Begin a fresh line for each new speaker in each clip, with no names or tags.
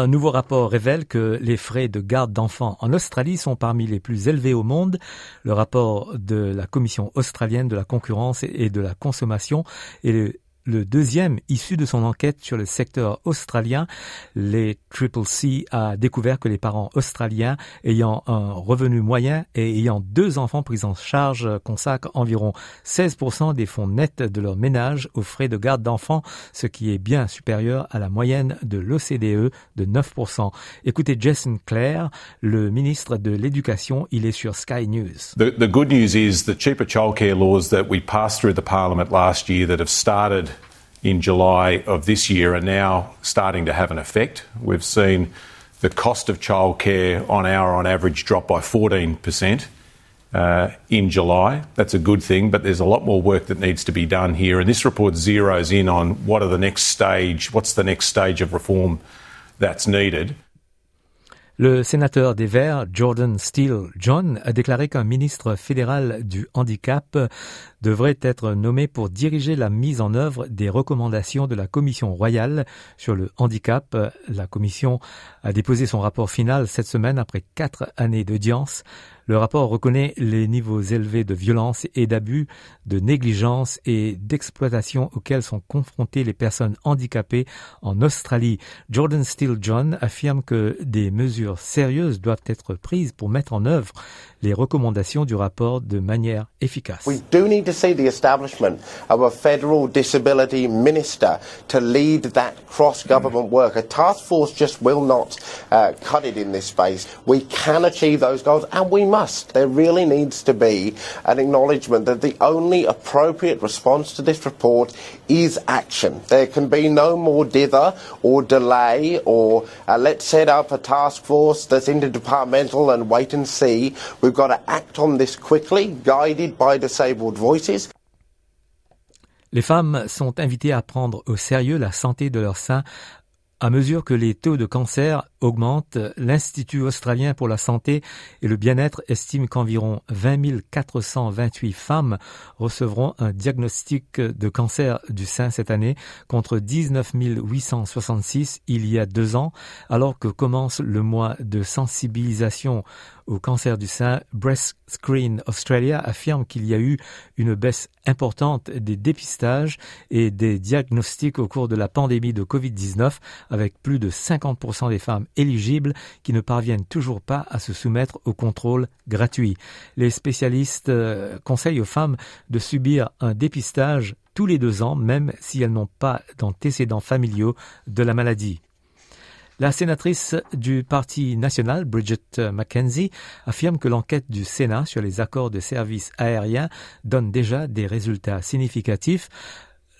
Un nouveau rapport révèle que les frais de garde d'enfants en Australie sont parmi les plus élevés au monde. Le rapport de la Commission australienne de la concurrence et de la consommation est le le deuxième, issu de son enquête sur le secteur australien, les Triple C a découvert que les parents australiens ayant un revenu moyen et ayant deux enfants pris en charge consacrent environ 16% des fonds nets de leur ménage aux frais de garde d'enfants, ce qui est bien supérieur à la moyenne de l'OCDE de 9%. Écoutez Jason Clare, le ministre de l'Éducation, il est sur Sky News.
In July of this year are now starting to have an effect. We've seen the cost of childcare on our on average drop by 14%. Uh, in July. That's a good thing, but there's a lot more work that needs to be done here. And this report zeroes in on what are the next stage, what's the next stage of reform that's needed.
Le sénateur des Verts, Jordan Steele John, a déclaré qu'un ministre fédéral du handicap devrait être nommé pour diriger la mise en œuvre des recommandations de la Commission royale sur le handicap. La Commission a déposé son rapport final cette semaine après quatre années d'audience. Le rapport reconnaît les niveaux élevés de violence et d'abus, de négligence et d'exploitation auxquels sont confrontées les personnes handicapées en Australie. Jordan Steele John affirme que des mesures sérieuses doivent être prises pour mettre en œuvre les recommandations du rapport de manière efficace.
There really needs to be an acknowledgement that the only appropriate response to this report is action. There can be no more dither or delay or uh, let's set up a task force that's interdepartmental and wait and see. We've got to act on this quickly, guided by disabled voices.
Les femmes sont invitées à prendre au sérieux la santé de leur sein à mesure que les taux de cancer augmentent, l'Institut australien pour la santé et le bien-être estime qu'environ 20 428 femmes recevront un diagnostic de cancer du sein cette année contre 19 866 il y a deux ans, alors que commence le mois de sensibilisation au cancer du sein, Breast Screen Australia affirme qu'il y a eu une baisse importante des dépistages et des diagnostics au cours de la pandémie de Covid-19, avec plus de 50% des femmes éligibles qui ne parviennent toujours pas à se soumettre au contrôle gratuit. Les spécialistes euh, conseillent aux femmes de subir un dépistage tous les deux ans, même si elles n'ont pas d'antécédents familiaux de la maladie. La sénatrice du Parti national, Bridget McKenzie, affirme que l'enquête du Sénat sur les accords de services aériens donne déjà des résultats significatifs.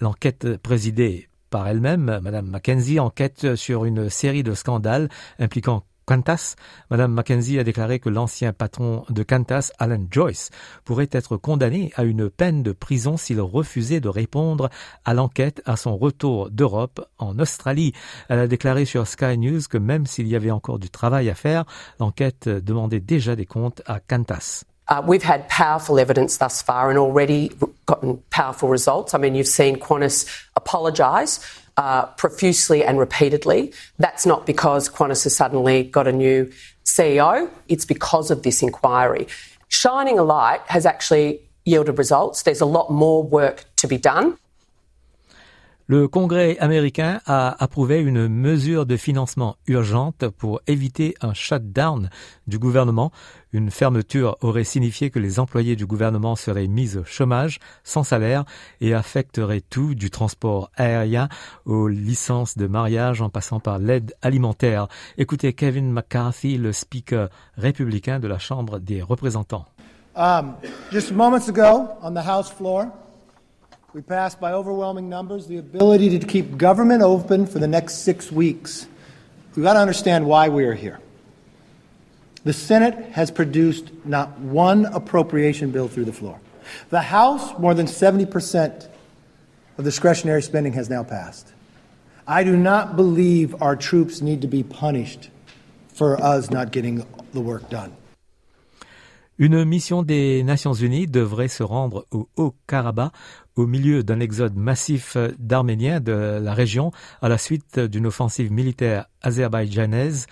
L'enquête présidée par elle-même, Madame McKenzie enquête sur une série de scandales impliquant Qantas, Madame Mackenzie a déclaré que l'ancien patron de Qantas, Alan Joyce, pourrait être condamné à une peine de prison s'il refusait de répondre à l'enquête à son retour d'Europe en Australie. Elle a déclaré sur Sky News que même s'il y avait encore du travail à faire, l'enquête demandait déjà des comptes à Qantas.
Uh, we've had powerful evidence thus far and already gotten powerful results. I mean, you've seen Qantas apologise Uh, profusely and repeatedly. That's not because Qantas has suddenly got a new CEO, it's because of this inquiry. Shining a light has actually yielded results. There's a lot more work to be done.
Le Congrès américain a approuvé une mesure de financement urgente pour éviter un shutdown du gouvernement. Une fermeture aurait signifié que les employés du gouvernement seraient mis au chômage sans salaire et affecterait tout du transport aérien aux licences de mariage en passant par l'aide alimentaire. Écoutez Kevin McCarthy, le speaker républicain de la Chambre des représentants.
Um, just moments ago on the House floor, we passed by overwhelming numbers the ability to keep government open for the next six weeks. We've got to understand why we are here. The Senate has produced not one appropriation bill through the floor. The House, more than 70% of discretionary spending has now passed. I do not believe our troops need to be punished for us not getting the work done.
Une mission des Nations Unies devrait se rendre au Haut-Karabakh au milieu d'un exode massif d'Arméniens de la région à la suite d'une offensive militaire azerbaïdjanaise.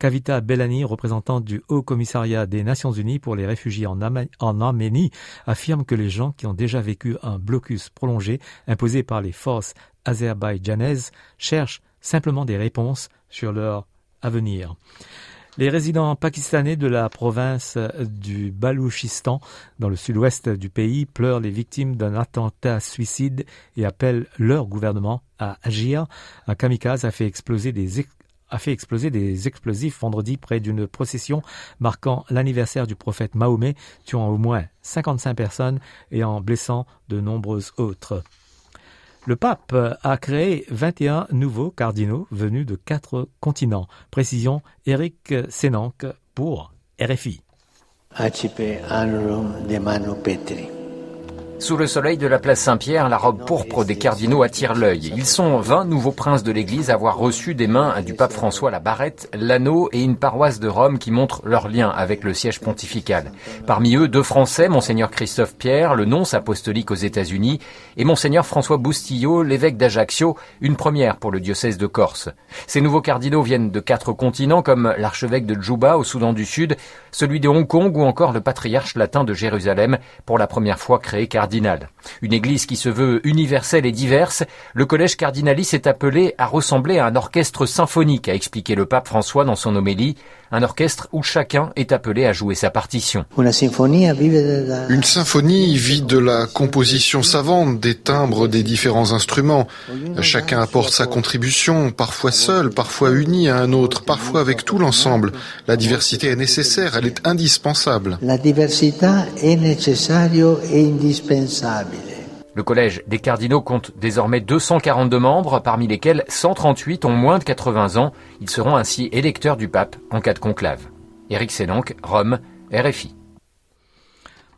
Kavita Bellani, représentante du Haut Commissariat des Nations Unies pour les réfugiés en, en Arménie, affirme que les gens qui ont déjà vécu un blocus prolongé imposé par les forces azerbaïdjanaises cherchent simplement des réponses sur leur avenir. Les résidents pakistanais de la province du Balouchistan, dans le sud-ouest du pays, pleurent les victimes d'un attentat suicide et appellent leur gouvernement à agir. Un kamikaze a fait exploser des a fait exploser des explosifs vendredi près d'une procession marquant l'anniversaire du prophète Mahomet, tuant au moins 55 personnes et en blessant de nombreuses autres. Le pape a créé 21 nouveaux cardinaux venus de quatre continents. Précision Eric Senank pour RFI.
Sous le soleil de la place Saint-Pierre, la robe pourpre des cardinaux attire l'œil. Ils sont 20 nouveaux princes de l'Église à avoir reçu des mains du pape François la barrette, l'anneau et une paroisse de Rome qui montrent leur lien avec le siège pontifical. Parmi eux, deux Français, monseigneur Christophe Pierre, le nonce apostolique aux États-Unis, et monseigneur François Boustillot, l'évêque d'Ajaccio, une première pour le diocèse de Corse. Ces nouveaux cardinaux viennent de quatre continents comme l'archevêque de Djouba au Soudan du Sud, celui de Hong Kong ou encore le patriarche latin de Jérusalem, pour la première fois créé cardinal une église qui se veut universelle et diverse, le collège cardinalis est appelé à ressembler à un orchestre symphonique, a expliqué le pape François dans son homélie, un orchestre où chacun est appelé à jouer sa partition.
Une symphonie vit de la composition savante, des timbres des différents instruments. Chacun apporte sa contribution, parfois seul, parfois uni à un autre, parfois avec tout l'ensemble. La diversité est nécessaire, elle est indispensable.
La diversité est nécessaire et indispensable.
Le collège des cardinaux compte désormais 242 membres, parmi lesquels 138 ont moins de 80 ans. Ils seront ainsi électeurs du pape en cas de conclave. Éric Sénanque, Rome, RFI.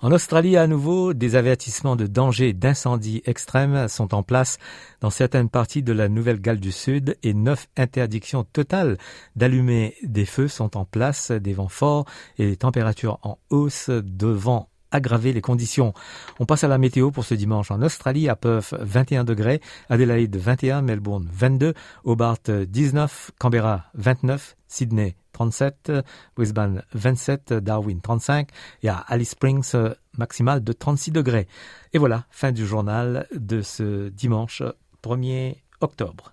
En Australie, à nouveau, des avertissements de danger d'incendie extrême sont en place dans certaines parties de la Nouvelle-Galles du Sud et neuf interdictions totales d'allumer des feux sont en place, des vents forts et des températures en hausse de vent aggraver les conditions. On passe à la météo pour ce dimanche en Australie, à Perth 21 degrés, Adelaide 21, Melbourne 22, Hobart 19, Canberra 29, Sydney 37, Brisbane 27, Darwin 35 et à Alice Springs maximal de 36 degrés. Et voilà, fin du journal de ce dimanche 1er octobre.